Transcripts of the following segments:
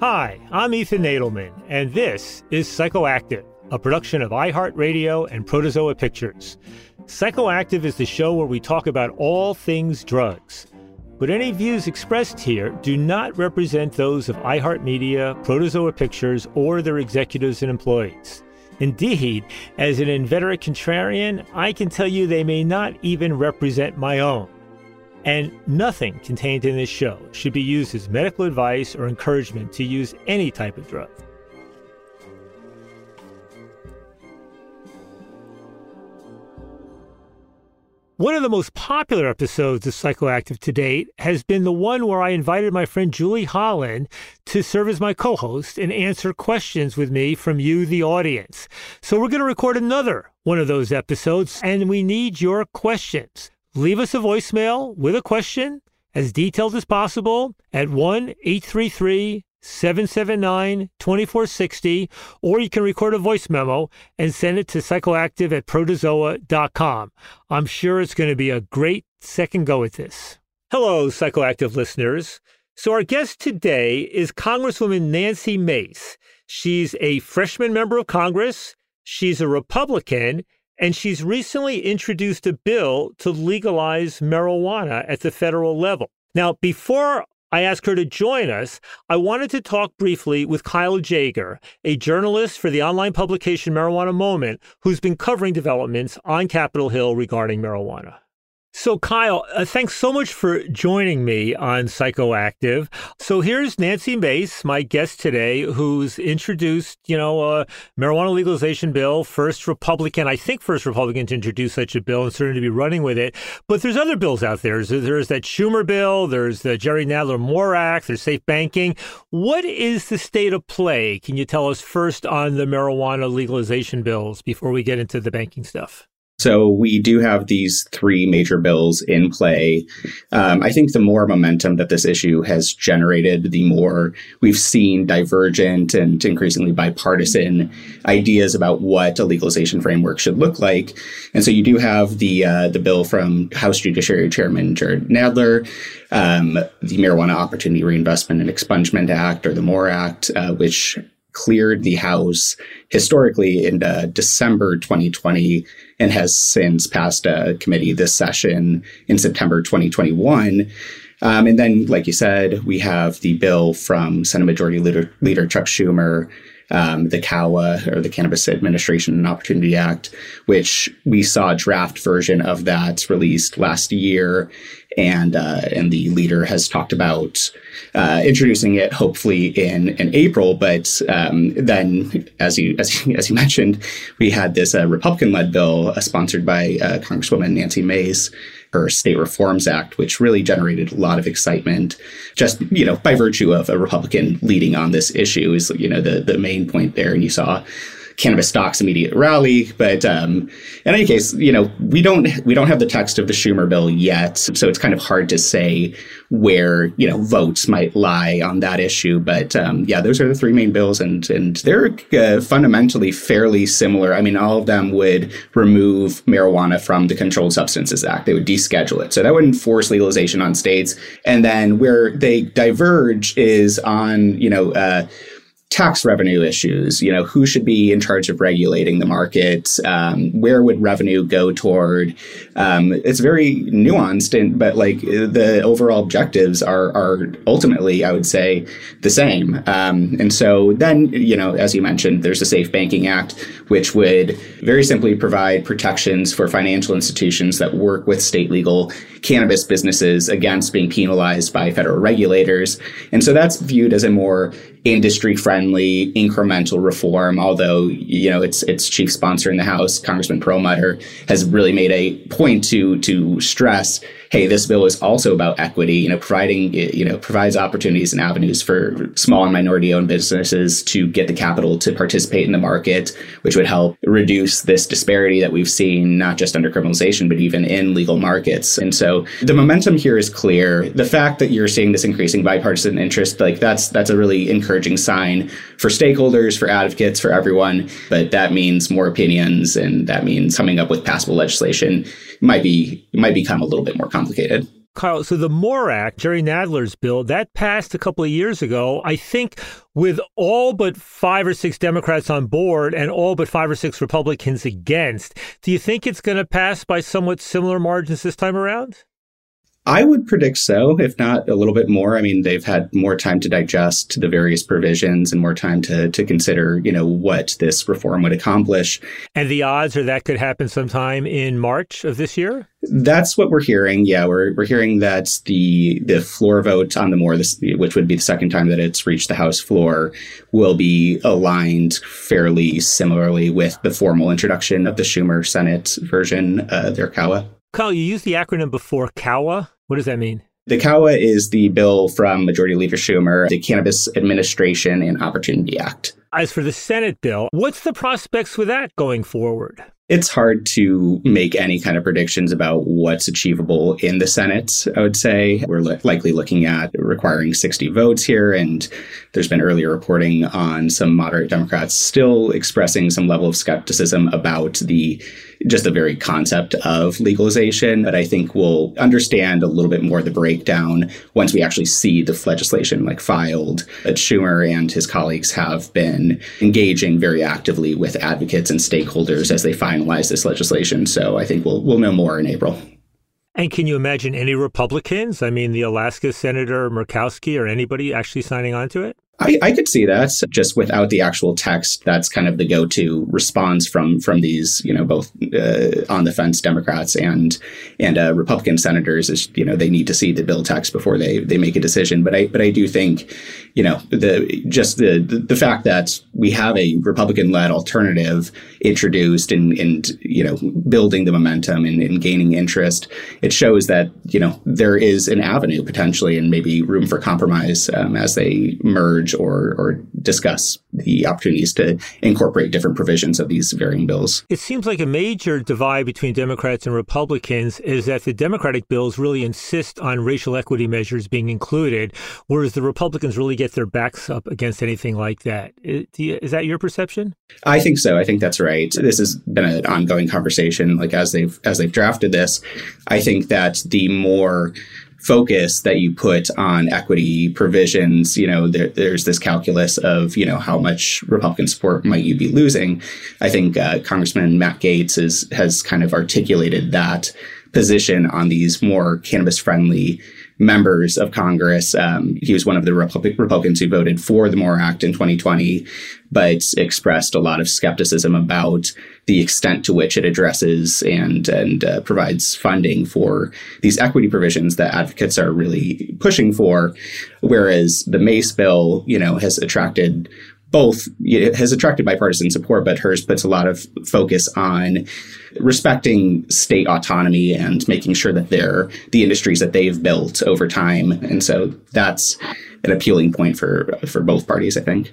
Hi, I'm Ethan Nadelmann, and this is Psychoactive, a production of iHeartRadio and Protozoa Pictures. Psychoactive is the show where we talk about all things drugs. But any views expressed here do not represent those of iHeartMedia, Protozoa Pictures, or their executives and employees. Indeed, as an inveterate contrarian, I can tell you they may not even represent my own. And nothing contained in this show should be used as medical advice or encouragement to use any type of drug. One of the most popular episodes of Psychoactive to date has been the one where I invited my friend Julie Holland to serve as my co host and answer questions with me from you, the audience. So we're going to record another one of those episodes, and we need your questions. Leave us a voicemail with a question as detailed as possible at 1 833 779 2460, or you can record a voice memo and send it to psychoactive at protozoa.com. I'm sure it's going to be a great second go at this. Hello, psychoactive listeners. So, our guest today is Congresswoman Nancy Mace. She's a freshman member of Congress, she's a Republican, and she's recently introduced a bill to legalize marijuana at the federal level. Now, before I asked her to join us, I wanted to talk briefly with Kyle Jaeger, a journalist for the online publication Marijuana Moment, who's been covering developments on Capitol Hill regarding marijuana. So, Kyle, uh, thanks so much for joining me on Psychoactive. So, here's Nancy Mace, my guest today, who's introduced, you know, a marijuana legalization bill, first Republican, I think, first Republican to introduce such a bill and certainly to be running with it. But there's other bills out there. There's, there's that Schumer bill, there's the Jerry Nadler MORE Act, there's safe banking. What is the state of play? Can you tell us first on the marijuana legalization bills before we get into the banking stuff? So we do have these three major bills in play. Um, I think the more momentum that this issue has generated, the more we've seen divergent and increasingly bipartisan ideas about what a legalization framework should look like. And so you do have the uh, the bill from House Judiciary Chairman Jared Nadler, um, the Marijuana Opportunity Reinvestment and Expungement Act, or the MORE Act, uh, which cleared the House historically in uh, December 2020 and has since passed a committee this session in September 2021. Um, and then, like you said, we have the bill from Senate Majority Leader, Leader Chuck Schumer um, the CAWA or the Cannabis Administration and Opportunity Act, which we saw a draft version of that released last year and uh, and the leader has talked about uh, introducing it hopefully in in April. But um, then, as you as you, as you mentioned, we had this uh, Republican led bill uh, sponsored by uh, Congresswoman Nancy Mace. Her States Reform Act, which really generated a lot of excitement, just you know by virtue of a Republican leading on this issue is you know the the main point there, and you saw cannabis stocks immediate rally. But um, in any case, you know, we don't we don't have the text of the Schumer bill yet, so it's kind of hard to say where you know votes might lie on that issue. But um, yeah, those are the three main bills, and and they're uh, fundamentally fairly similar. I mean, all of them would remove marijuana from the Controlled Substances Act. They would deschedule it, so that wouldn't force legalization on states. And then where they diverge is on you know. Uh, tax revenue issues. You know, who should be in charge of regulating the market? Um, where would revenue go toward? Um, it's very nuanced, and but like the overall objectives are are ultimately, I would say, the same. Um, and so then, you know, as you mentioned, there's a Safe Banking Act, which would very simply provide protections for financial institutions that work with state legal cannabis businesses against being penalized by federal regulators. And so that's viewed as a more industry friendly incremental reform although you know its its chief sponsor in the house congressman perlmutter has really made a point to to stress hey, this bill is also about equity, you know, providing, eh, you know, provides opportunities and avenues for small and minority owned businesses to get the capital to participate in the market, which would help reduce this disparity that we've seen, not just under criminalization, but even in legal markets. And so the momentum here is clear. The fact that you're seeing this increasing bipartisan interest, like that's, that's a really encouraging sign for stakeholders, for advocates, for everyone. But that means more opinions and that means coming up with passable legislation might be might become a little bit more complicated. Kyle, so the MORE Act, Jerry Nadler's bill, that passed a couple of years ago. I think with all but five or six Democrats on board and all but five or six Republicans against. Do you think it's going to pass by somewhat similar margins this time around? I would predict so, if not a little bit more. I mean, they've had more time to digest the various provisions and more time to to consider, you know, what this reform would accomplish. And the odds are that could happen sometime in March of this year. That's what we're hearing. Yeah, we're we're hearing that the the floor vote on the MORE, this, which would be the second time that it's reached the House floor, will be aligned fairly similarly with the formal introduction of the Schumer Senate version, uh, their CAWA. Kyle, you used the acronym before CAWA. What does that mean? The CAWA is the bill from Majority Leader Schumer, the Cannabis Administration and Opportunity Act. As for the Senate bill, what's the prospects with that going forward? It's hard to hmm. make any kind of predictions about what's achievable in the Senate, I would say. We're li- likely looking at requiring 60 votes here, and there's been earlier reporting on some moderate Democrats still expressing some level of skepticism about the just the very concept of legalization. But I think we'll understand a little bit more the breakdown once we actually see the legislation like filed. That Schumer and his colleagues have been engaging very actively with advocates and stakeholders as they finalize this legislation. So I think we'll we'll know more in April. And can you imagine any Republicans? I mean, the Alaska Senator Murkowski or anybody actually signing on to it? I, I could see that just without the actual text. That's kind of the go-to response from from these, you know, both uh, on the fence Democrats and and uh, Republican senators. Is you know they need to see the bill text before they they make a decision. But I but I do think, you know, the just the the fact that we have a Republican-led alternative introduced and and you know building the momentum and, and gaining interest, it shows that you know there is an avenue potentially and maybe room for compromise um, as they merge or, or discuss the opportunities to incorporate different provisions of these varying bills. It seems like a major divide between Democrats and Republicans is that the Democratic bills really insist on racial equity measures being included, whereas the Republicans really get their backs up against anything like that. Is that your perception? I think so. I think that's right. This has been an ongoing conversation. Like as they've as they've drafted this, I think that the more focus that you put on equity provisions, you know, there, there's this calculus of, you know, how much Republican support might you be losing. I think uh, Congressman Matt Gaetz is, has kind of articulated that position on these more cannabis friendly members of Congress. Um, he was one of the Republicans who voted for the MORE Act in 2020, but expressed a lot of skepticism about the extent to which it addresses and and uh, provides funding for these equity provisions that advocates are really pushing for. Whereas the Mace bill, you know, has attracted both has attracted bipartisan support, but hers puts a lot of focus on respecting state autonomy and making sure that they're the industries that they've built over time. And so that's an appealing point for for both parties, I think.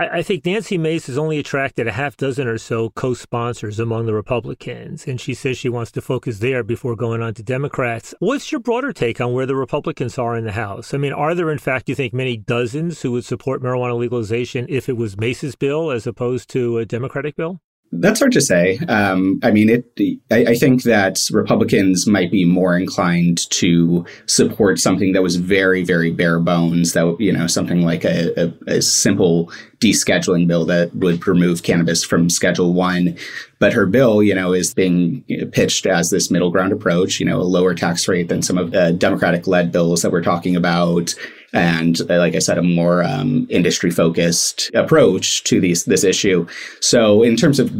I, I think Nancy Mace has only attracted a half dozen or so co sponsors among the Republicans, and she says she wants to focus there before going on to Democrats. What's your broader take on where the Republicans are in the House? I mean, are there, in fact, you think, many dozens who would support marijuana legalization if it was Mace's bill as opposed to a Democratic bill? That's hard to say. Um, I mean, it. I, I, think that Republicans might be more inclined to support something that was very, very bare bones. That you know, something like a, a, a simple descheduling bill that would remove cannabis from Schedule One. But her bill, you know, is being pitched as this middle ground approach. You know, a lower tax rate than some of the Democratic-led bills that we're talking about and uh, like I said, a more um, industry focused approach to these this issue. So in terms of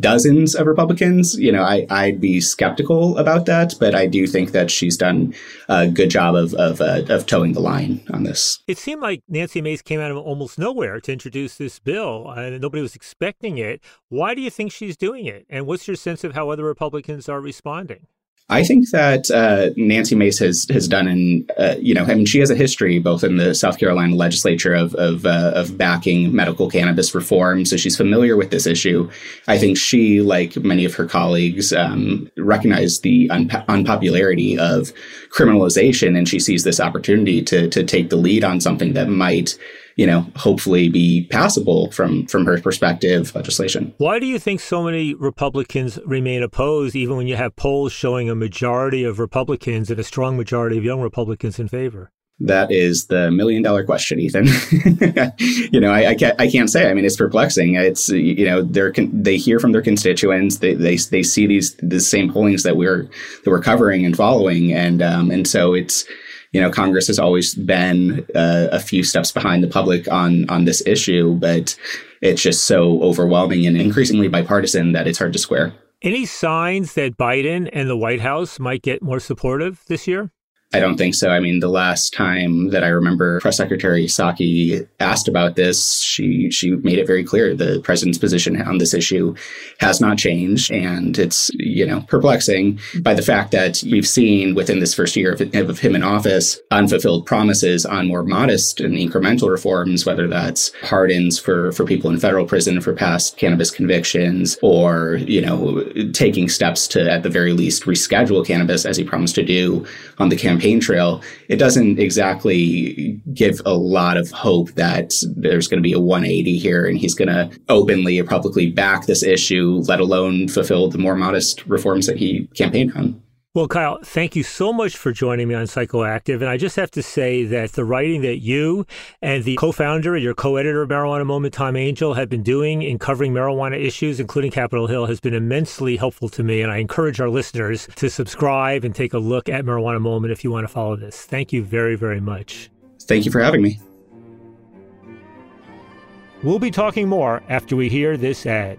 dozens of Republicans, you know, I, I'd be skeptical about that, but I do think that she's done a good job of of, uh, of toeing the line on this. It seemed like Nancy Mace came out of almost nowhere to introduce this bill, and nobody was expecting it. Why do you think she's doing it? And what's your sense of how other Republicans are responding? I think that uh, Nancy Mace has has done, and uh, you know, I mean, she has a history both in the South Carolina legislature of of, uh, of backing medical cannabis reform, so she's familiar with this issue. I think she, like many of her colleagues, um, recognize the unpopularity of criminalization, and she sees this opportunity to to take the lead on something that might you know, hopefully be passable from from her perspective legislation. Why do you think so many Republicans remain opposed, even when you have polls showing a majority of Republicans and a strong majority of young Republicans in favor? That is the million dollar question, Ethan. you know, I, I, can't, I can't say. I mean, it's perplexing. It's you know, they're they hear from their constituents. They they, they see these the same pollings that we're that we're covering and following, and um, and so it's you know, Congress has always been uh, a few steps behind the public on on this issue, but it's just so overwhelming and increasingly bipartisan that it's hard to square. Any signs that Biden and the White House might get more supportive this year? I don't think so. I mean, the last time that I remember Press Secretary Psaki asked about this, she she made it very clear the president's position on this issue has not changed, and it's you know perplexing by the fact that we've seen within this first year of, of him in office unfulfilled promises on more modest and incremental reforms, whether that's pardons for for people in federal prison for past cannabis convictions, or you know taking steps to at the very least reschedule cannabis as he promised to do on the campaign campaign trail, it doesn't exactly give a lot of hope that there's going to be a 180 here and he's going to openly or publicly back this issue, let alone fulfill the more modest reforms that he campaigned on. Well, Kyle, thank you so much for joining me on Psychoactive. And I just have to say that the writing that you and the co founder, your co editor of Marijuana Moment, Tom Angell, have been doing in covering marijuana issues, including Capitol Hill, has been immensely helpful to me. And I encourage our listeners to subscribe and take a look at Marijuana Moment if you want to follow this. Thank you very, very much. Thank you for having me. We'll be talking more after we hear this ad.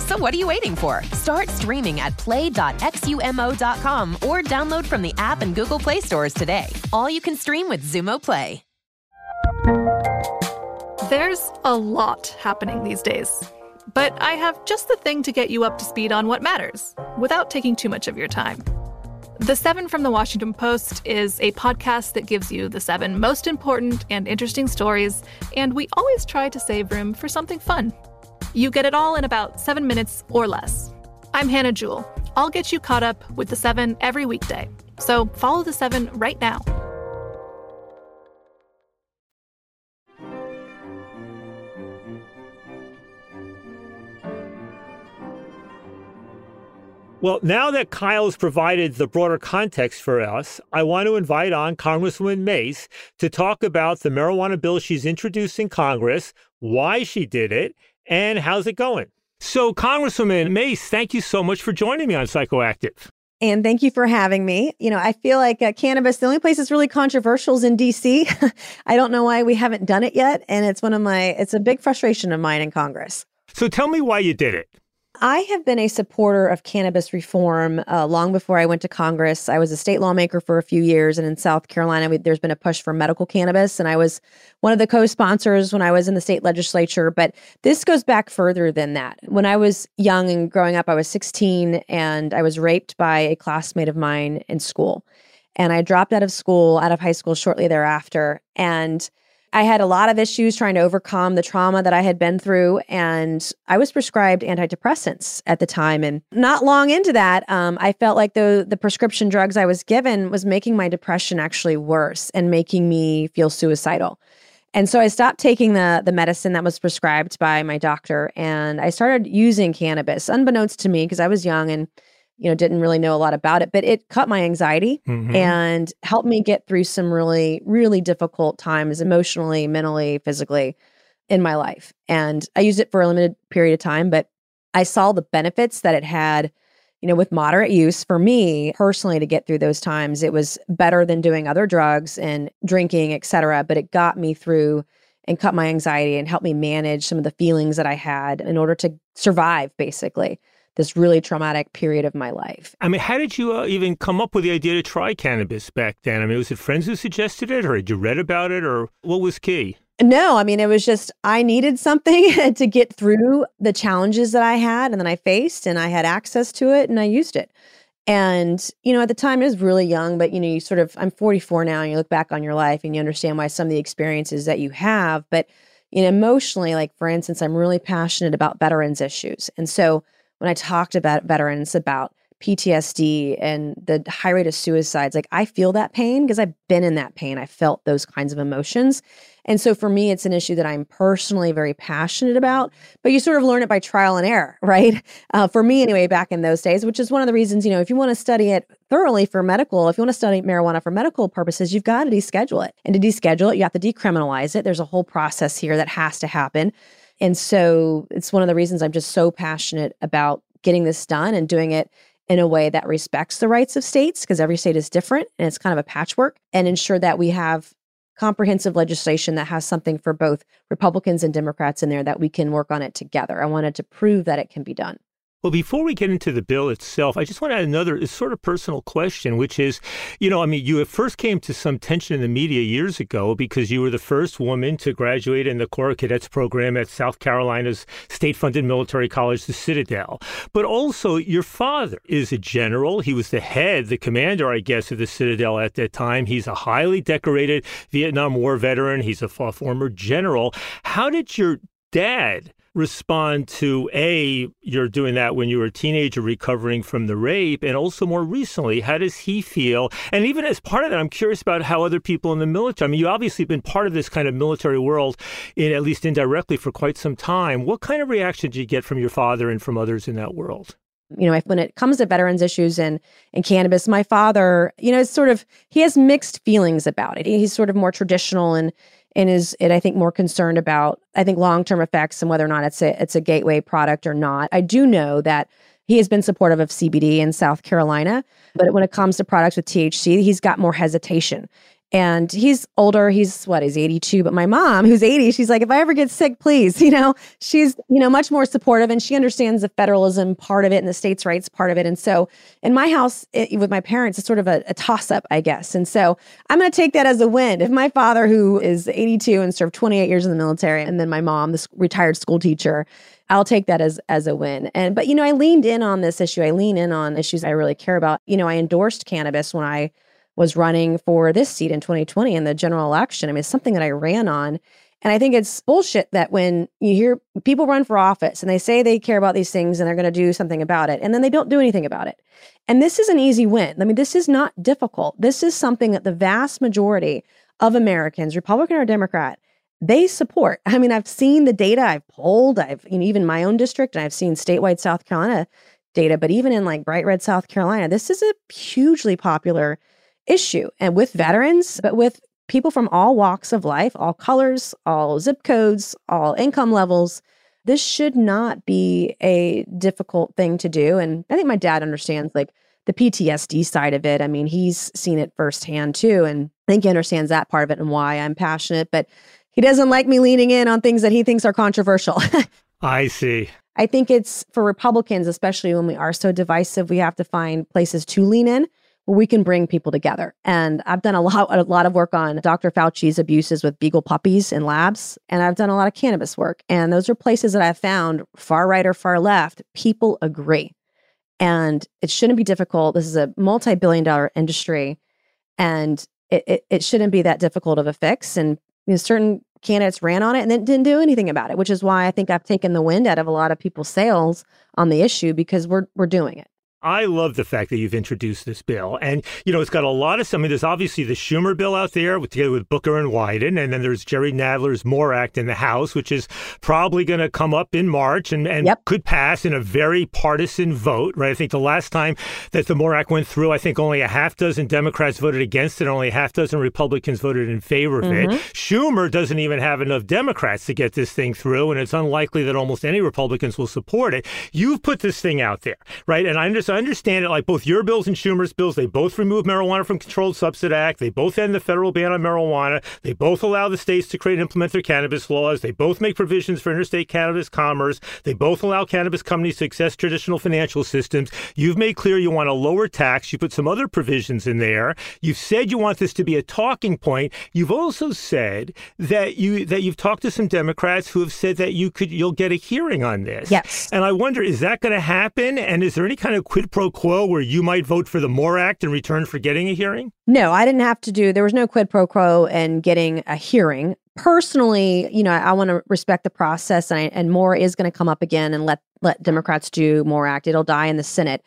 So what are you waiting for? Start streaming at play.xumo.com or download from the app and Google Play stores today. All you can stream with Xumo Play. There's a lot happening these days. But I have just the thing to get you up to speed on what matters without taking too much of your time. The Seven from the Washington Post is a podcast that gives you the seven most important and interesting stories, and we always try to save room for something fun. You get it all in about seven minutes or less. I'm Hannah Jewell. I'll get you caught up with the seven every weekday. So follow the seven right now. Well, now that Kyle's provided the broader context for us, I want to invite on Congresswoman Mace to talk about the marijuana bill she's introduced in Congress, why she did it, and how's it going. So, Congresswoman Mace, thank you so much for joining me on Psychoactive. And thank you for having me. You know, I feel like uh, cannabis, the only place that's really controversial is in DC. I don't know why we haven't done it yet. And it's one of my, it's a big frustration of mine in Congress. So tell me why you did it. I have been a supporter of cannabis reform uh, long before I went to Congress. I was a state lawmaker for a few years, and in South Carolina, we, there's been a push for medical cannabis, and I was one of the co-sponsors when I was in the state legislature. But this goes back further than that. When I was young and growing up, I was 16, and I was raped by a classmate of mine in school, and I dropped out of school, out of high school shortly thereafter, and I had a lot of issues trying to overcome the trauma that I had been through, and I was prescribed antidepressants at the time. And not long into that, um, I felt like the the prescription drugs I was given was making my depression actually worse and making me feel suicidal. And so I stopped taking the the medicine that was prescribed by my doctor, and I started using cannabis, unbeknownst to me, because I was young and you know, didn't really know a lot about it, but it cut my anxiety mm-hmm. and helped me get through some really, really difficult times emotionally, mentally, physically in my life. And I used it for a limited period of time, but I saw the benefits that it had, you know, with moderate use for me personally to get through those times. It was better than doing other drugs and drinking, et cetera, but it got me through and cut my anxiety and helped me manage some of the feelings that I had in order to survive, basically this really traumatic period of my life. I mean, how did you uh, even come up with the idea to try cannabis back then? I mean, was it friends who suggested it, or had you read about it, or what was key? No, I mean, it was just I needed something to get through the challenges that I had and then I faced, and I had access to it and I used it. And, you know, at the time I was really young, but, you know, you sort of, I'm 44 now, and you look back on your life and you understand why some of the experiences that you have. But, you know, emotionally, like for instance, I'm really passionate about veterans issues. And so, when I talked about veterans about PTSD and the high rate of suicides, like I feel that pain because I've been in that pain. I felt those kinds of emotions. And so for me, it's an issue that I'm personally very passionate about, but you sort of learn it by trial and error, right? Uh, for me, anyway, back in those days, which is one of the reasons, you know, if you want to study it thoroughly for medical, if you want to study marijuana for medical purposes, you've got to deschedule it. And to deschedule it, you have to decriminalize it. There's a whole process here that has to happen. And so it's one of the reasons I'm just so passionate about getting this done and doing it in a way that respects the rights of states because every state is different and it's kind of a patchwork and ensure that we have comprehensive legislation that has something for both Republicans and Democrats in there that we can work on it together. I wanted to prove that it can be done. Well, before we get into the bill itself, I just want to add another sort of personal question, which is, you know, I mean, you first came to some tension in the media years ago because you were the first woman to graduate in the Corps Cadets program at South Carolina's state funded military college, the Citadel. But also, your father is a general. He was the head, the commander, I guess, of the Citadel at that time. He's a highly decorated Vietnam War veteran, he's a former general. How did your dad respond to A, you're doing that when you were a teenager recovering from the rape, and also more recently, how does he feel? And even as part of that, I'm curious about how other people in the military, I mean, you obviously have been part of this kind of military world, in at least indirectly, for quite some time. What kind of reaction did you get from your father and from others in that world? you know, when it comes to veterans issues and and cannabis, my father, you know, is sort of he has mixed feelings about it. He's sort of more traditional and and is it I think more concerned about I think long term effects and whether or not it's a it's a gateway product or not. I do know that he has been supportive of CBD in South Carolina, but when it comes to products with THC, he's got more hesitation and he's older he's what he's 82 but my mom who's 80 she's like if i ever get sick please you know she's you know much more supportive and she understands the federalism part of it and the states rights part of it and so in my house it, with my parents it's sort of a, a toss up i guess and so i'm going to take that as a win if my father who is 82 and served 28 years in the military and then my mom this retired school teacher I'll take that as as a win. And but you know, I leaned in on this issue. I lean in on issues I really care about. You know, I endorsed cannabis when I was running for this seat in 2020 in the general election. I mean, it's something that I ran on. And I think it's bullshit that when you hear people run for office and they say they care about these things and they're going to do something about it, and then they don't do anything about it. And this is an easy win. I mean, this is not difficult. This is something that the vast majority of Americans, Republican or Democrat, they support. I mean, I've seen the data, I've polled, I've you know, even my own district, and I've seen statewide South Carolina data, but even in like bright red South Carolina, this is a hugely popular issue and with veterans, but with people from all walks of life, all colors, all zip codes, all income levels. This should not be a difficult thing to do. And I think my dad understands like the PTSD side of it. I mean, he's seen it firsthand too. And I think he understands that part of it and why I'm passionate, but he doesn't like me leaning in on things that he thinks are controversial. I see. I think it's for Republicans, especially when we are so divisive, we have to find places to lean in we can bring people together. And I've done a lot, a lot of work on Dr. Fauci's abuses with beagle puppies in labs, and I've done a lot of cannabis work. And those are places that I've found, far right or far left, people agree. And it shouldn't be difficult. This is a multi-billion dollar industry, and it, it, it shouldn't be that difficult of a fix. And you know, certain candidates ran on it and then didn't do anything about it, which is why I think I've taken the wind out of a lot of people's sails on the issue because we're we're doing it. I love the fact that you've introduced this bill. And, you know, it's got a lot of, I mean, there's obviously the Schumer bill out there with, together with Booker and Wyden. And then there's Jerry Nadler's MORE Act in the House, which is probably going to come up in March and, and yep. could pass in a very partisan vote, right? I think the last time that the MORE Act went through, I think only a half dozen Democrats voted against it, only a half dozen Republicans voted in favor of mm-hmm. it. Schumer doesn't even have enough Democrats to get this thing through. And it's unlikely that almost any Republicans will support it. You've put this thing out there, right? And I understand it like both your bills and Schumer's bills, they both remove marijuana from Controlled Substance Act. They both end the federal ban on marijuana. They both allow the states to create and implement their cannabis laws. They both make provisions for interstate cannabis commerce. They both allow cannabis companies to access traditional financial systems. You've made clear you want a lower tax. You put some other provisions in there. You've said you want this to be a talking point. You've also said that you that you've talked to some Democrats who have said that you could you'll get a hearing on this. Yes. And I wonder, is that going to happen? And is there any kind of quid pro quo where you might vote for the MORE Act in return for getting a hearing? No, I didn't have to do, there was no quid pro quo in getting a hearing. Personally, you know, I, I want to respect the process and, I, and MORE is going to come up again and let, let Democrats do MORE Act. It'll die in the Senate.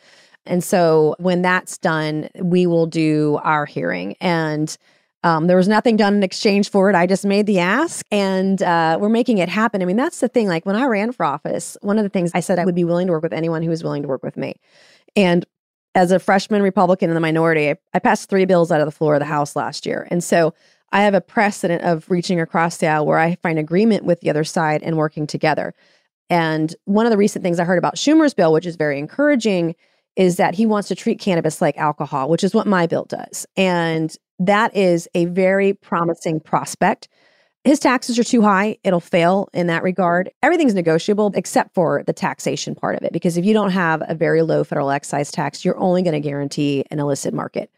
And so when that's done, we will do our hearing. And um, there was nothing done in exchange for it. I just made the ask and uh, we're making it happen. I mean, that's the thing. Like when I ran for office, one of the things I said I would be willing to work with anyone who was willing to work with me. And as a freshman Republican in the minority, I, passed three bills out of the floor of the House last year. And so I have a precedent of reaching across the aisle where I find agreement with the other side and working together. And one of the recent things I heard about Schumer's bill, which is very encouraging, is that he wants to treat cannabis like alcohol, which is what my bill does. And that is a very promising prospect his taxes are too high. It'll fail in that regard. Everything's negotiable except for the taxation part of it. Because if you don't have a very low federal excise tax, you're only going to guarantee an illicit market.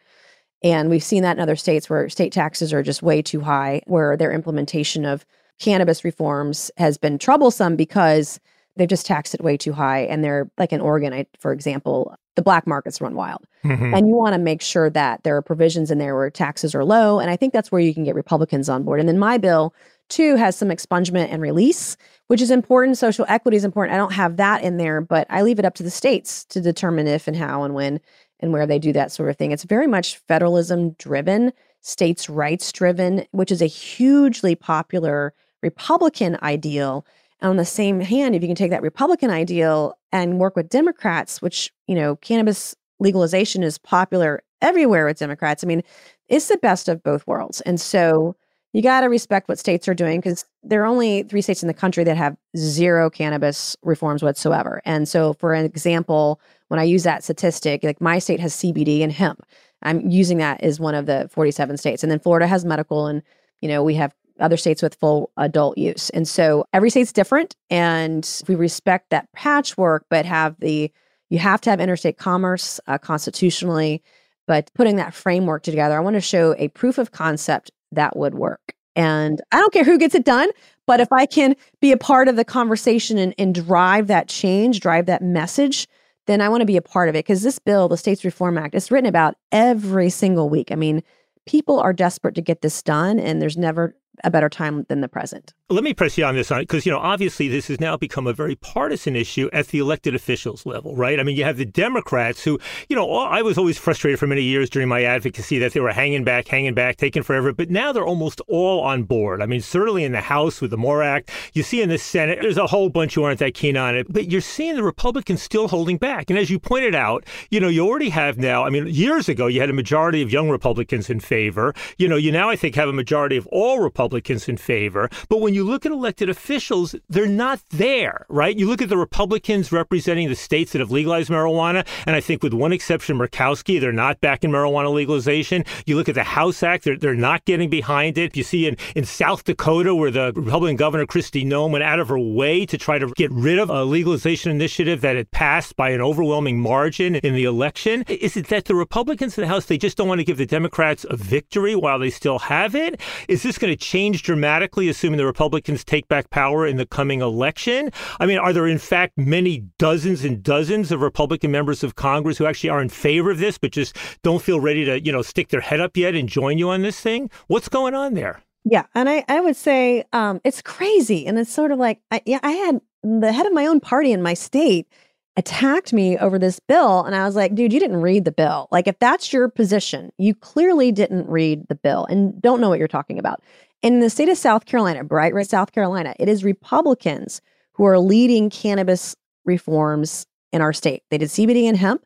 And we've seen that in other states where state taxes are just way too high, where their implementation of cannabis reforms has been troublesome because they've just taxed it way too high. And they're like in Oregon, for example, the black markets run wild. Mm-hmm. And you want to make sure that there are provisions in there where taxes are low. And I think that's where you can get Republicans on board. And then my bill too, has some expungement and release, which is important. Social equity is important. I don't have that in there, but I leave it up to the states to determine if and how and when and where they do that sort of thing. It's very much federalism driven, states' rights driven, which is a hugely popular Republican ideal. On the same hand, if you can take that Republican ideal and work with Democrats, which, you know, cannabis legalization is popular everywhere with Democrats. I mean, it's the best of both worlds. And so you got to respect what states are doing because there are only three states in the country that have zero cannabis reforms whatsoever. And so, for an example, when I use that statistic, like my state has CBD and hemp. I'm using that as one of the 47 states. And then Florida has medical, and, you know, we have other states with full adult use. And so every state's different. And we respect that patchwork, but have the, you have to have interstate commerce uh, constitutionally. But putting that framework together, I want to show a proof of concept that would work. And I don't care who gets it done, but if I can be a part of the conversation and, and drive that change, drive that message, then I want to be a part of it. Because this bill, the States Reform Act, is written about every single week. I mean, people are desperate to get this done, and there's never a better time than the present. Let me press you on this because you know obviously this has now become a very partisan issue at the elected officials level, right? I mean, you have the Democrats who, you know, I was always frustrated for many years during my advocacy that they were hanging back, hanging back, taking forever, but now they're almost all on board. I mean, certainly in the House with the MORE Act, you see in the Senate, there's a whole bunch who aren't that keen on it, but you're seeing the Republicans still holding back. And as you pointed out, you know, you already have now. I mean, years ago you had a majority of young Republicans in favor. You know, you now I think have a majority of all Republicans in favor. But when you look at elected officials, they're not there, right? You look at the Republicans representing the states that have legalized marijuana, and I think with one exception, Murkowski, they're not backing marijuana legalization. You look at the House Act, they're, they're not getting behind it. You see in, in South Dakota, where the Republican governor, Kristi Noem, went out of her way to try to get rid of a legalization initiative that had passed by an overwhelming margin in the election. Is it that the Republicans in the House, they just don't want to give the Democrats a victory while they still have it? Is this going to change dramatically, assuming the Republicans take back power in the coming election? I mean, are there in fact many dozens and dozens of Republican members of Congress who actually are in favor of this, but just don't feel ready to, you know, stick their head up yet and join you on this thing? What's going on there? Yeah, and I, I would say um, it's crazy, and it's sort of like, I, yeah, I had the head of my own party in my state attacked me over this bill, and I was like, dude, you didn't read the bill. Like, if that's your position, you clearly didn't read the bill and don't know what you're talking about. In the state of South Carolina, bright red South Carolina, it is Republicans who are leading cannabis reforms in our state. They did CBD and hemp,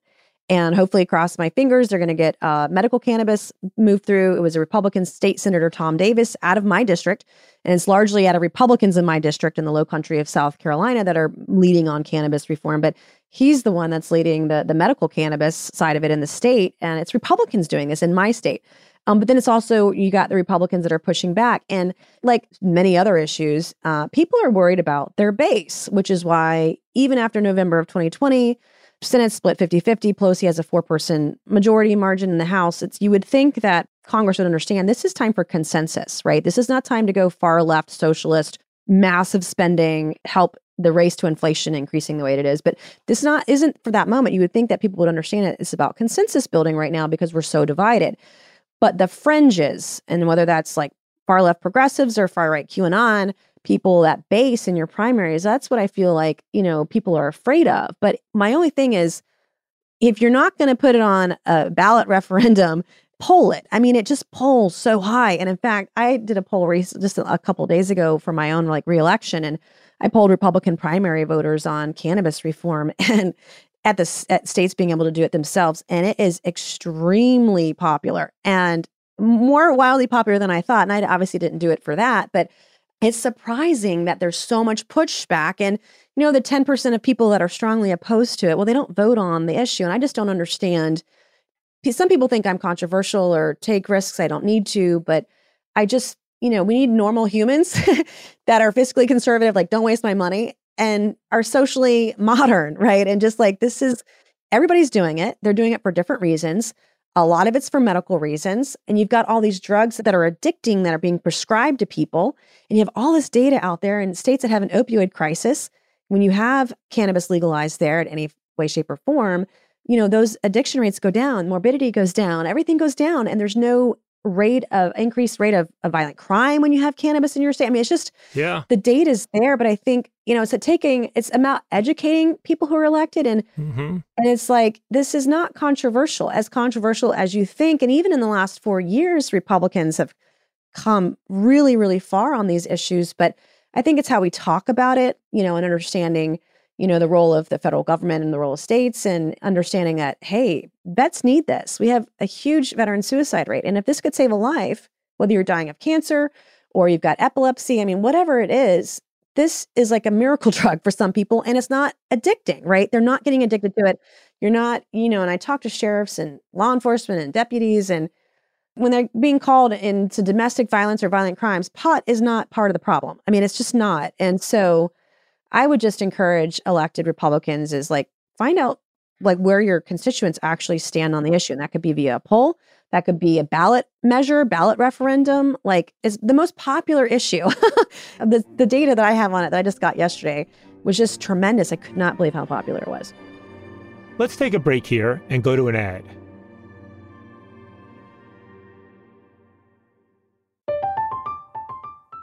and hopefully, across my fingers, they're going to get uh, medical cannabis moved through. It was a Republican state senator, Tom Davis, out of my district, and it's largely out of Republicans in my district in the Low Country of South Carolina that are leading on cannabis reform. But he's the one that's leading the the medical cannabis side of it in the state, and it's Republicans doing this in my state. Um, but then it's also you got the Republicans that are pushing back, and like many other issues, uh, people are worried about their base, which is why even after November of 2020, Senate split 50-50. Pelosi has a four-person majority margin in the House. It's you would think that Congress would understand this is time for consensus, right? This is not time to go far left socialist, massive spending, help the race to inflation increasing the way it is. But this not isn't for that moment. You would think that people would understand it. It's about consensus building right now because we're so divided. But the fringes, and whether that's like far left progressives or far right QAnon, people that base in your primaries, that's what I feel like, you know, people are afraid of. But my only thing is if you're not going to put it on a ballot referendum, poll it. I mean, it just polls so high. And in fact, I did a poll just a couple days ago for my own like reelection and I polled Republican primary voters on cannabis reform and at the at states being able to do it themselves and it is extremely popular and more wildly popular than I thought and I obviously didn't do it for that but it's surprising that there's so much pushback and you know the 10% of people that are strongly opposed to it well they don't vote on the issue and I just don't understand some people think I'm controversial or take risks I don't need to but I just you know we need normal humans that are fiscally conservative like don't waste my money and are socially modern, right? And just like this is everybody's doing it. They're doing it for different reasons. A lot of it's for medical reasons. And you've got all these drugs that are addicting that are being prescribed to people. And you have all this data out there in states that have an opioid crisis. When you have cannabis legalized there in any way, shape, or form, you know, those addiction rates go down, morbidity goes down, everything goes down. And there's no rate of increased rate of, of violent crime when you have cannabis in your state. I mean, it's just yeah, the data is there, but I think you know it's a taking it's about educating people who are elected and mm-hmm. and it's like this is not controversial as controversial as you think. And even in the last four years, Republicans have come really really far on these issues, but I think it's how we talk about it, you know, and understanding you know, the role of the federal government and the role of states and understanding that, hey, vets need this. We have a huge veteran suicide rate. And if this could save a life, whether you're dying of cancer or you've got epilepsy, I mean, whatever it is, this is like a miracle drug for some people and it's not addicting, right? They're not getting addicted to it. You're not, you know, and I talk to sheriffs and law enforcement and deputies and when they're being called into domestic violence or violent crimes, pot is not part of the problem. I mean, it's just not. And so I would just encourage elected Republicans is like find out like where your constituents actually stand on the issue. And that could be via a poll, that could be a ballot measure, ballot referendum. Like is the most popular issue. the the data that I have on it that I just got yesterday was just tremendous. I could not believe how popular it was. Let's take a break here and go to an ad.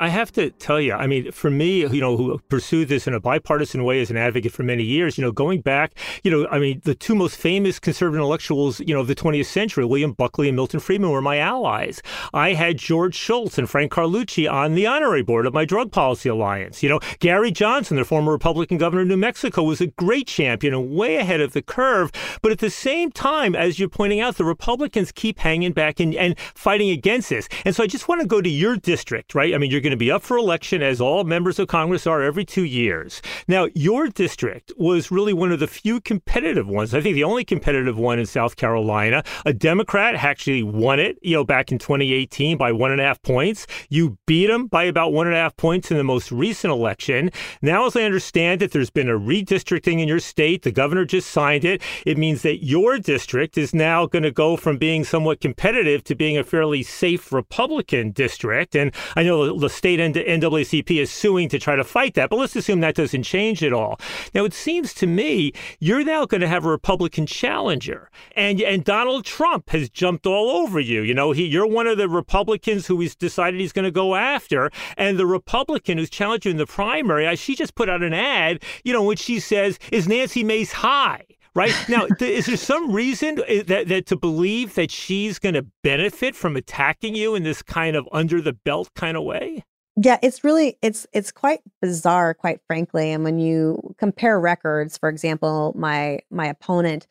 I have to tell you, I mean, for me, you know, who pursued this in a bipartisan way as an advocate for many years, you know, going back, you know, I mean, the two most famous conservative intellectuals, you know, of the 20th century, William Buckley and Milton Friedman, were my allies. I had George Shultz and Frank Carlucci on the honorary board of my Drug Policy Alliance. You know, Gary Johnson, the former Republican governor of New Mexico, was a great champion and way ahead of the curve. But at the same time, as you're pointing out, the Republicans keep hanging back and, and fighting against this. And so I just want to go to your district, right? I mean, you're going to be up for election, as all members of Congress are, every two years. Now, your district was really one of the few competitive ones. I think the only competitive one in South Carolina. A Democrat actually won it, you know, back in 2018 by one and a half points. You beat him by about one and a half points in the most recent election. Now, as I understand it, there's been a redistricting in your state. The governor just signed it. It means that your district is now going to go from being somewhat competitive to being a fairly safe Republican district. And I know the state NAACP is suing to try to fight that. But let's assume that doesn't change at all. Now, it seems to me you're now going to have a Republican challenger, and and Donald Trump has jumped all over you. You know, he you're one of the Republicans who he's decided he's going to go after, and the Republican who's in the primary, uh, she just put out an ad, you know, which she says is Nancy Mace high right? Now is there some reason eh, that, that to believe that she's going to benefit from attacking you in this kind of under the belt kind of way? Yeah it's really it's it's quite bizarre quite frankly and when you compare records for example my my opponent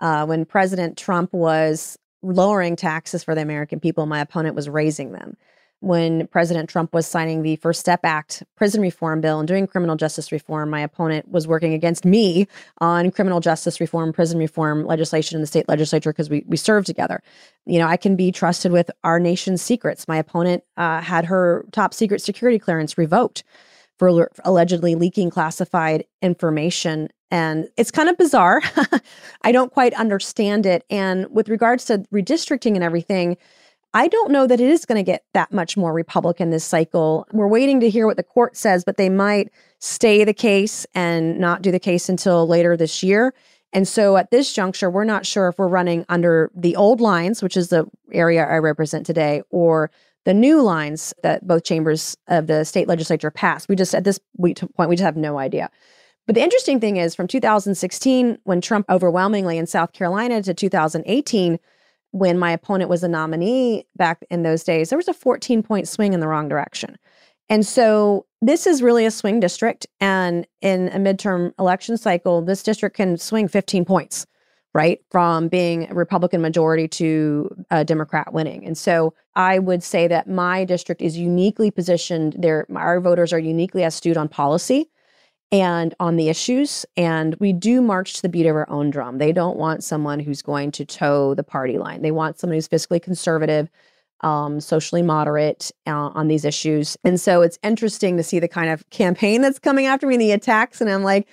uh, when president trump was lowering taxes for the american people my opponent was raising them when President Trump was signing the First Step Act prison reform bill and doing criminal justice reform, my opponent was working against me on criminal justice reform, prison reform legislation in the state legislature because we, we served together. You know, I can be trusted with our nation's secrets. My opponent uh, had her top secret security clearance revoked for allegedly leaking classified information. And it's kind of bizarre. I don't quite understand it. And with regards to redistricting and everything, I don't know that it is going to get that much more Republican this cycle. We're waiting to hear what the court says, but they might stay the case and not do the case until later this year. And so at this juncture, we're not sure if we're running under the old lines, which is the area I represent today, or the new lines that both chambers of the state legislature passed. We just, at this point, we just have no idea. But the interesting thing is from 2016, when Trump overwhelmingly in South Carolina, to 2018, when my opponent was a nominee back in those days, there was a 14 point swing in the wrong direction. And so this is really a swing district. And in a midterm election cycle, this district can swing 15 points, right? From being a Republican majority to a Democrat winning. And so I would say that my district is uniquely positioned there. Our voters are uniquely astute on policy and on the issues. And we do march to the beat of our own drum. They don't want someone who's going to toe the party line. They want someone who's fiscally conservative, um, socially moderate uh, on these issues. And so it's interesting to see the kind of campaign that's coming after me, the attacks. And I'm like,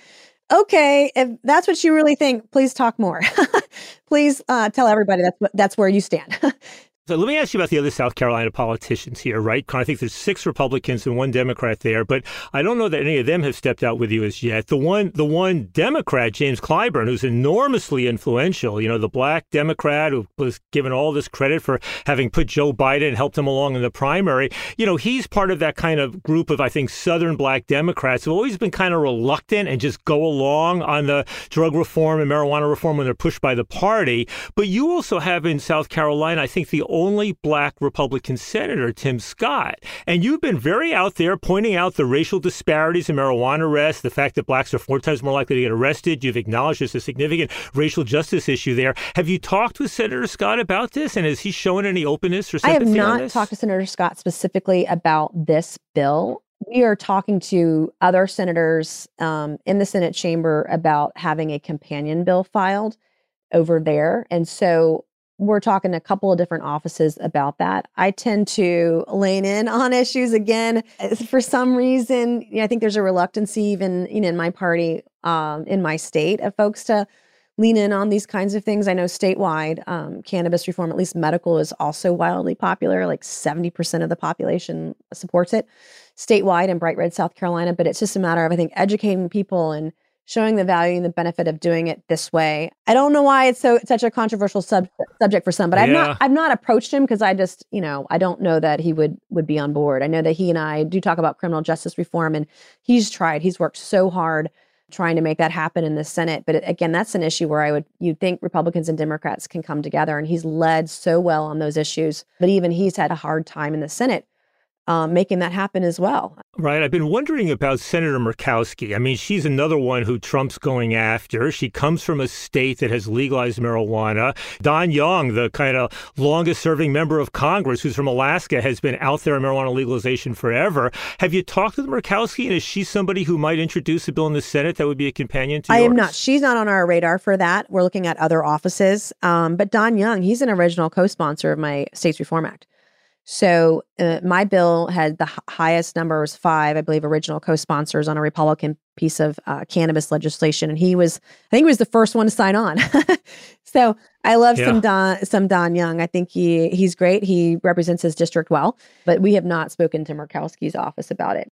okay, if that's what you really think, please talk more. please uh, tell everybody that's that's where you stand. So let me ask you about the other South Carolina politicians here, right? I think there's six Republicans and one Democrat there, but I don't know that any of them have stepped out with you as yet. The one, the one Democrat, James Clyburn, who's enormously influential, you know, the black Democrat who was given all this credit for having put Joe Biden and helped him along in the primary. You know, he's part of that kind of group of, I think, Southern black Democrats who've always been kind of reluctant and just go along on the drug reform and marijuana reform when they're pushed by the party. But you also have in South Carolina, I think, the only black Republican senator, Tim Scott. And you've been very out there pointing out the racial disparities in marijuana arrests, the fact that blacks are four times more likely to get arrested. You've acknowledged there's a significant racial justice issue there. Have you talked with Senator Scott about this? And has he shown any openness or sympathy? I have not talked to Senator Scott specifically about this bill we are talking to other senators um, in the Senate chamber about having a companion bill filed over there. And so we're talking a couple of different offices about that. I tend to lean in on issues again for some reason. You know, I think there's a reluctancy, even you know, in my party, um, in my state, of folks to lean in on these kinds of things. I know statewide, um, cannabis reform, at least medical, is also wildly popular. Like 70% of the population supports it statewide in bright red South Carolina. But it's just a matter of, I think, educating people and showing the value and the benefit of doing it this way. I don't know why it's so such a controversial sub- subject for some, but I've not I've not approached him because I just you know I don't know that he would would be on board. I know that he and I do talk about criminal justice reform, and he's tried. He's worked so hard trying to make that happen in the Senate. But again, that's an issue where I would you'd think Republicans and Democrats can come together, and he's led so well on those issues. But even he's had a hard time in the Senate um, making that happen as well. Right. I've been wondering about Senator Murkowski. I mean, she's another one who Trump's going after. She comes from a state that has legalized marijuana. Don Young, the kind of longest serving member of Congress who's from Alaska, has been out there on marijuana legalization forever. Have you talked with Murkowski? And is she somebody who might introduce a bill in the Senate that would be a companion to I yours? am not. She's not on our radar for that. We're looking at other offices. Um, but Don Young, he's an original co sponsor of my States Reform Act. So uh, my bill had the h- highest number was five, I believe, original co-sponsors on a Republican piece of uh, cannabis legislation, and he was, I think, he was the first one to sign on. So I love Yeah. some Don some Don Young. I think he he's great. He represents his district well, but we have not spoken to Murkowski's office about it.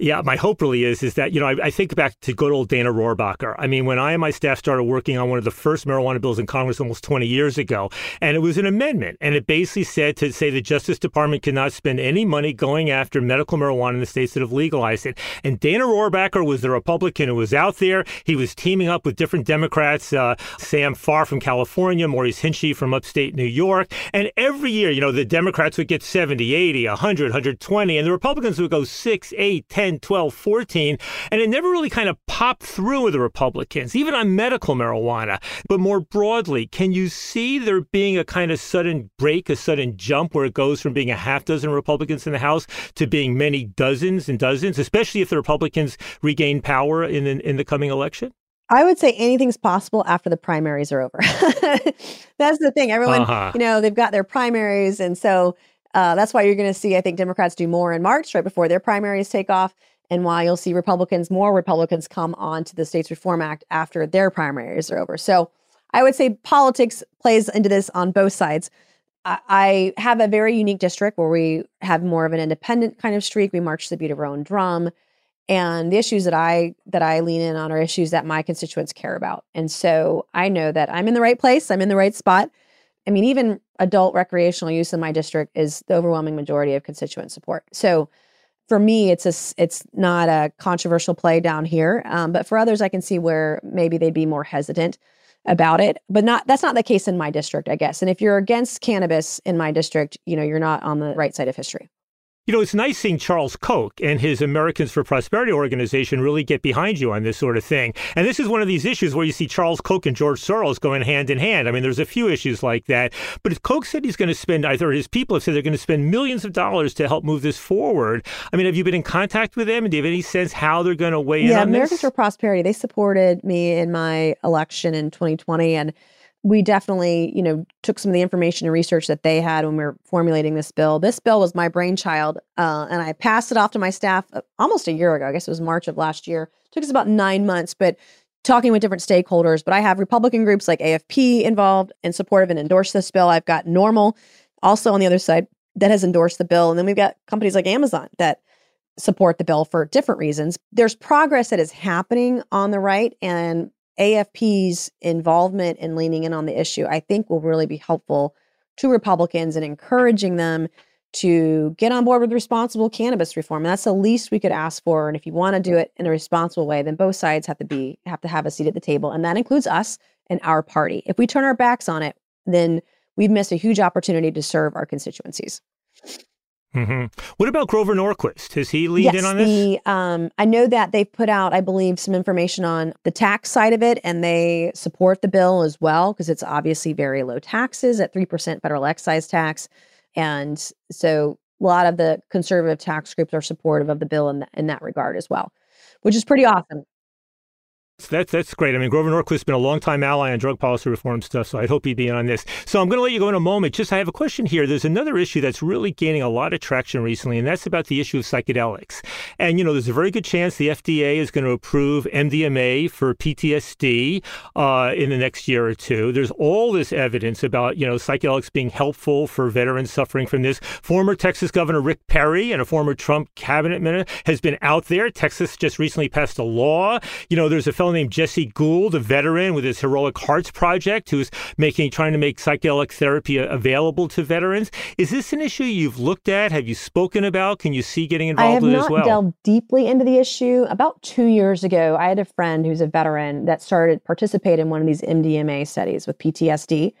Yeah, my hope really is is that you know I, I think back to good old Dana Rohrabacher. I mean, when I and my staff started working on one of the first marijuana bills in Congress almost 20 years ago, and it was an amendment, and it basically said to say the Justice Department cannot spend any money going after medical marijuana in the states that have legalized it. And Dana Rohrabacher was the Republican who was out there. He was teaming up with different Democrats, uh, Sam Farr from California, Maurice Hinchey from upstate New York, and every year, you know, the Democrats would get 70, 80, 100, 120, and the Republicans would go 6, 8, 10, 12, 14. And it never really kind of popped through with the Republicans, even on medical marijuana. But more broadly, can you see there being a kind of sudden break, a sudden jump where it goes from being a half dozen Republicans in the House to being many dozens and dozens, especially if the Republicans regain power in, in, in the coming election? I would say anything's possible after the primaries are over. that's the thing. Everyone, Uh-huh. you know, they've got their primaries. And so uh, that's why you're going to see, I think, Democrats do more in March, right before their primaries take off. And why you'll see Republicans, more Republicans come on to the States Reform Act after their primaries are over. So I would say politics plays into this on both sides. I, I have a very unique district where we have more of an independent kind of streak. We march to the beat of our own drum and the issues that i that i lean in on are issues that my constituents care about and so i know that i'm in the right place i'm in the right spot i mean even adult recreational use in my district is the overwhelming majority of constituent support. So for me it's a it's not a controversial play down here um, but for others i can see where maybe they'd be more hesitant about it but not that's not the case in my district i guess. And if you're against cannabis in my district you know you're not on the right side of history You know, it's nice seeing Charles Koch and his Americans for Prosperity organization really get behind you on this sort of thing. And this is one of these issues where you see Charles Koch and George Soros going hand in hand. I mean, there's a few issues like that. But if Koch said he's going to spend, either his people have said they're going to spend millions of dollars to help move this forward. I mean, have you been in contact with them? And do you have any sense how they're going to weigh in yeah, on Americans this? for Prosperity. They supported me in my election in 2020, and we definitely, you know, took some of the information and research that they had when we were formulating this bill. This bill was my brainchild, uh, and I passed it off to my staff uh, almost a year ago. I guess it was March of last year. It took us about nine months, but talking with different stakeholders. But I have Republican groups like AFP involved and supportive and endorse this bill. I've got NORML also on the other side that has endorsed the bill, and then we've got companies like Amazon that support the bill for different reasons. There's progress that is happening on the right, and AFP's involvement in leaning in on the issue, I think, will really be helpful to Republicans and encouraging them to get on board with responsible cannabis reform. And that's the least we could ask for. And if you want to do it in a responsible way, then both sides have to be have to have a seat at the table, and that includes us and our party. If we turn our backs on it, then we've missed a huge opportunity to serve our constituencies. Hmm What about Grover Norquist? Has he leaned in on this? The, um, I know that they've put out, I believe, some information on the tax side of it, and they support the bill as well because it's obviously very low taxes at 3% federal excise tax. And so a lot of the conservative tax groups are supportive of the bill in, th- in that regard as well, which is pretty awesome. That's that's great. I mean, Grover Norquist's been a longtime ally on drug policy reform stuff, so I'd hope he'd be in on this. So I'm going to let you go in a moment. Just I have a question here. There's another issue that's really gaining a lot of traction recently, and that's about the issue of psychedelics. And you know, there's a very good chance the FDA is going to approve MDMA for PTSD uh, in the next year or two. There's all this evidence about you know psychedelics being helpful for veterans suffering from this. Former Texas Governor Rick Perry and a former Trump cabinet minister has been out there. Texas just recently passed a law. You know, there's a fellow named Jesse Gould, a veteran with his Heroic Hearts Project, who's making trying to make psychedelic therapy available to veterans. Is this an issue you've looked at? Have you spoken about? Can you see getting I involved have with it not as well? delved deeply into the issue. About two years ago, I had a friend who's a veteran that started participate in one of these MDMA studies with PTSD.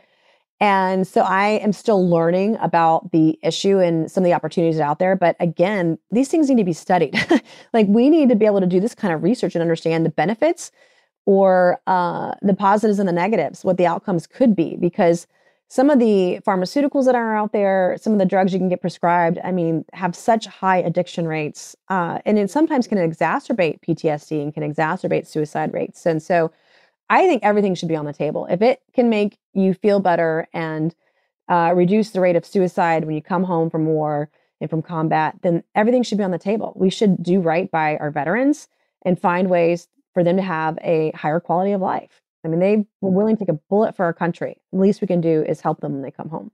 And so I am still learning about the issue and some of the opportunities out there. But again, these things need to be studied. like we need to be able to do this kind of research and understand the benefits or uh, the positives and the negatives, what the outcomes could be. Because some of the pharmaceuticals that are out there, some of the drugs you can get prescribed, I mean, have such high addiction rates, uh, and it sometimes can exacerbate PTSD and can exacerbate suicide rates. And so, I think everything should be on the table. If it can make you feel better and uh, reduce the rate of suicide when you come home from war and from combat, then everything should be on the table. We should do right by our veterans and find ways for them to have a higher quality of life. I mean, they were willing to take a bullet for our country. The least we can do is help them when they come home.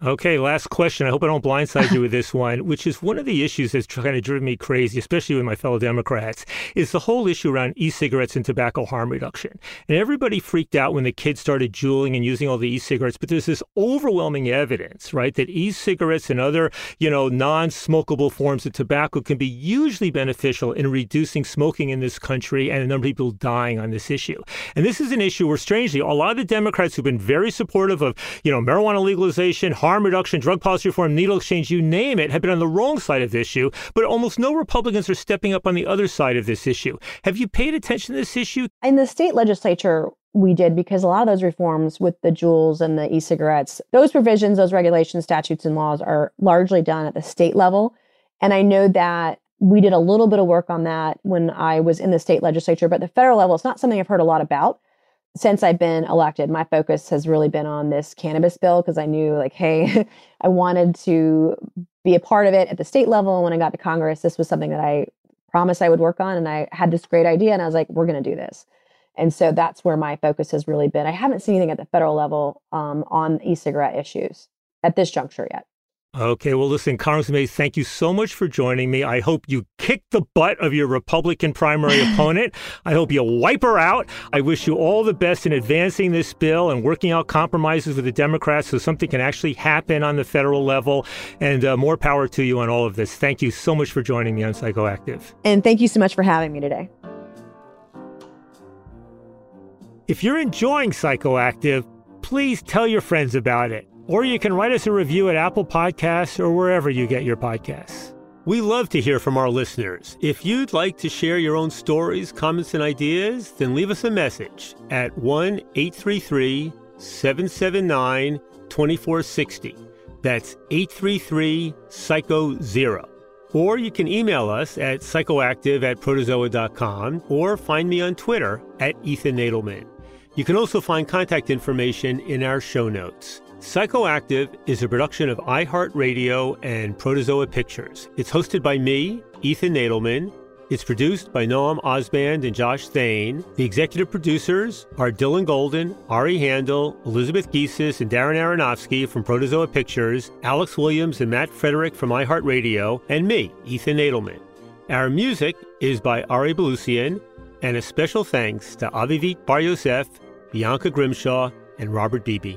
Okay, last question. I hope I don't blindside you with this one, which is one of the issues that's kind of driven me crazy, especially with my fellow Democrats, is the whole issue around e-cigarettes and tobacco harm reduction. And everybody freaked out when the kids started juuling and using all the e-cigarettes, but there's this overwhelming evidence, right, that e-cigarettes and other, you know, non-smokable forms of tobacco can be hugely beneficial in reducing smoking in this country and a number of people dying on this issue. And this is an issue where, strangely, a lot of the Democrats who've been very supportive of, you know, marijuana legalization, harm reduction, drug policy reform, needle exchange, you name it, have been on the wrong side of this issue, but almost no Republicans are stepping up on the other side of this issue. Have you paid attention to this issue? In the state legislature, we did because a lot of those reforms with the Juuls and the e-cigarettes, those provisions, those regulations, statutes, and laws are largely done at the state level. And I know that we did a little bit of work on that when I was in the state legislature, but the federal level, it's not something I've heard a lot about since I've been elected, my focus has really been on this cannabis bill because I knew, like, hey, I wanted to be a part of it at the state level. And when I got to Congress, this was something that I promised I would work on. And I had this great idea, and I was like, we're going to do this. And so that's where my focus has really been. I haven't seen anything at the federal level um, on e cigarette issues at this juncture yet. Okay, well, listen, Congressman Mace, thank you so much for joining me. I hope you kick the butt of your Republican primary opponent. I hope you wipe her out. I wish you all the best in advancing this bill and working out compromises with the Democrats so something can actually happen on the federal level. And uh, more power to you on all of this. Thank you so much for joining me on Psychoactive. And thank you so much for having me today. If you're enjoying Psychoactive, please tell your friends about it or you can write us a review at Apple Podcasts or wherever you get your podcasts. We love to hear from our listeners. If you'd like to share your own stories, comments, and ideas, then leave us a message at 1 833 779 2460. That's 833 Psycho Zero. Or you can email us at psychoactive at protozoa.com or find me on Twitter at Ethan Nadelmann. You can also find contact information in our show notes. Psychoactive is a production of iHeartRadio and Protozoa Pictures. It's hosted by me, Ethan Nadelmann. It's produced by Noam Osband and Josh Thane. The executive producers are Dylan Golden, Ari Handel, Elizabeth Gesas, and Darren Aronofsky from Protozoa Pictures, Alex Williams and Matt Frederick from iHeartRadio, and me, Ethan Nadelmann. Our music is by Ari Balouzian, and a special thanks to Avivit Bar Yosef, Bianca Grimshaw, and Robert Beebe.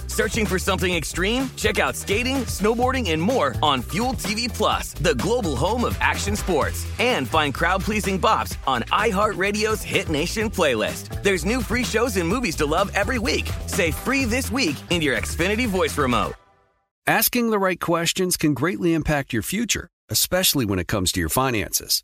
Searching for something extreme? Check out skating, snowboarding, and more on Fuel TV Plus, the global home of action sports. And find crowd-pleasing bops on iHeartRadio's Hit Nation playlist. There's new free shows and movies to love every week. Say free this week in your Xfinity voice remote. Asking the right questions can greatly impact your future, especially when it comes to your finances.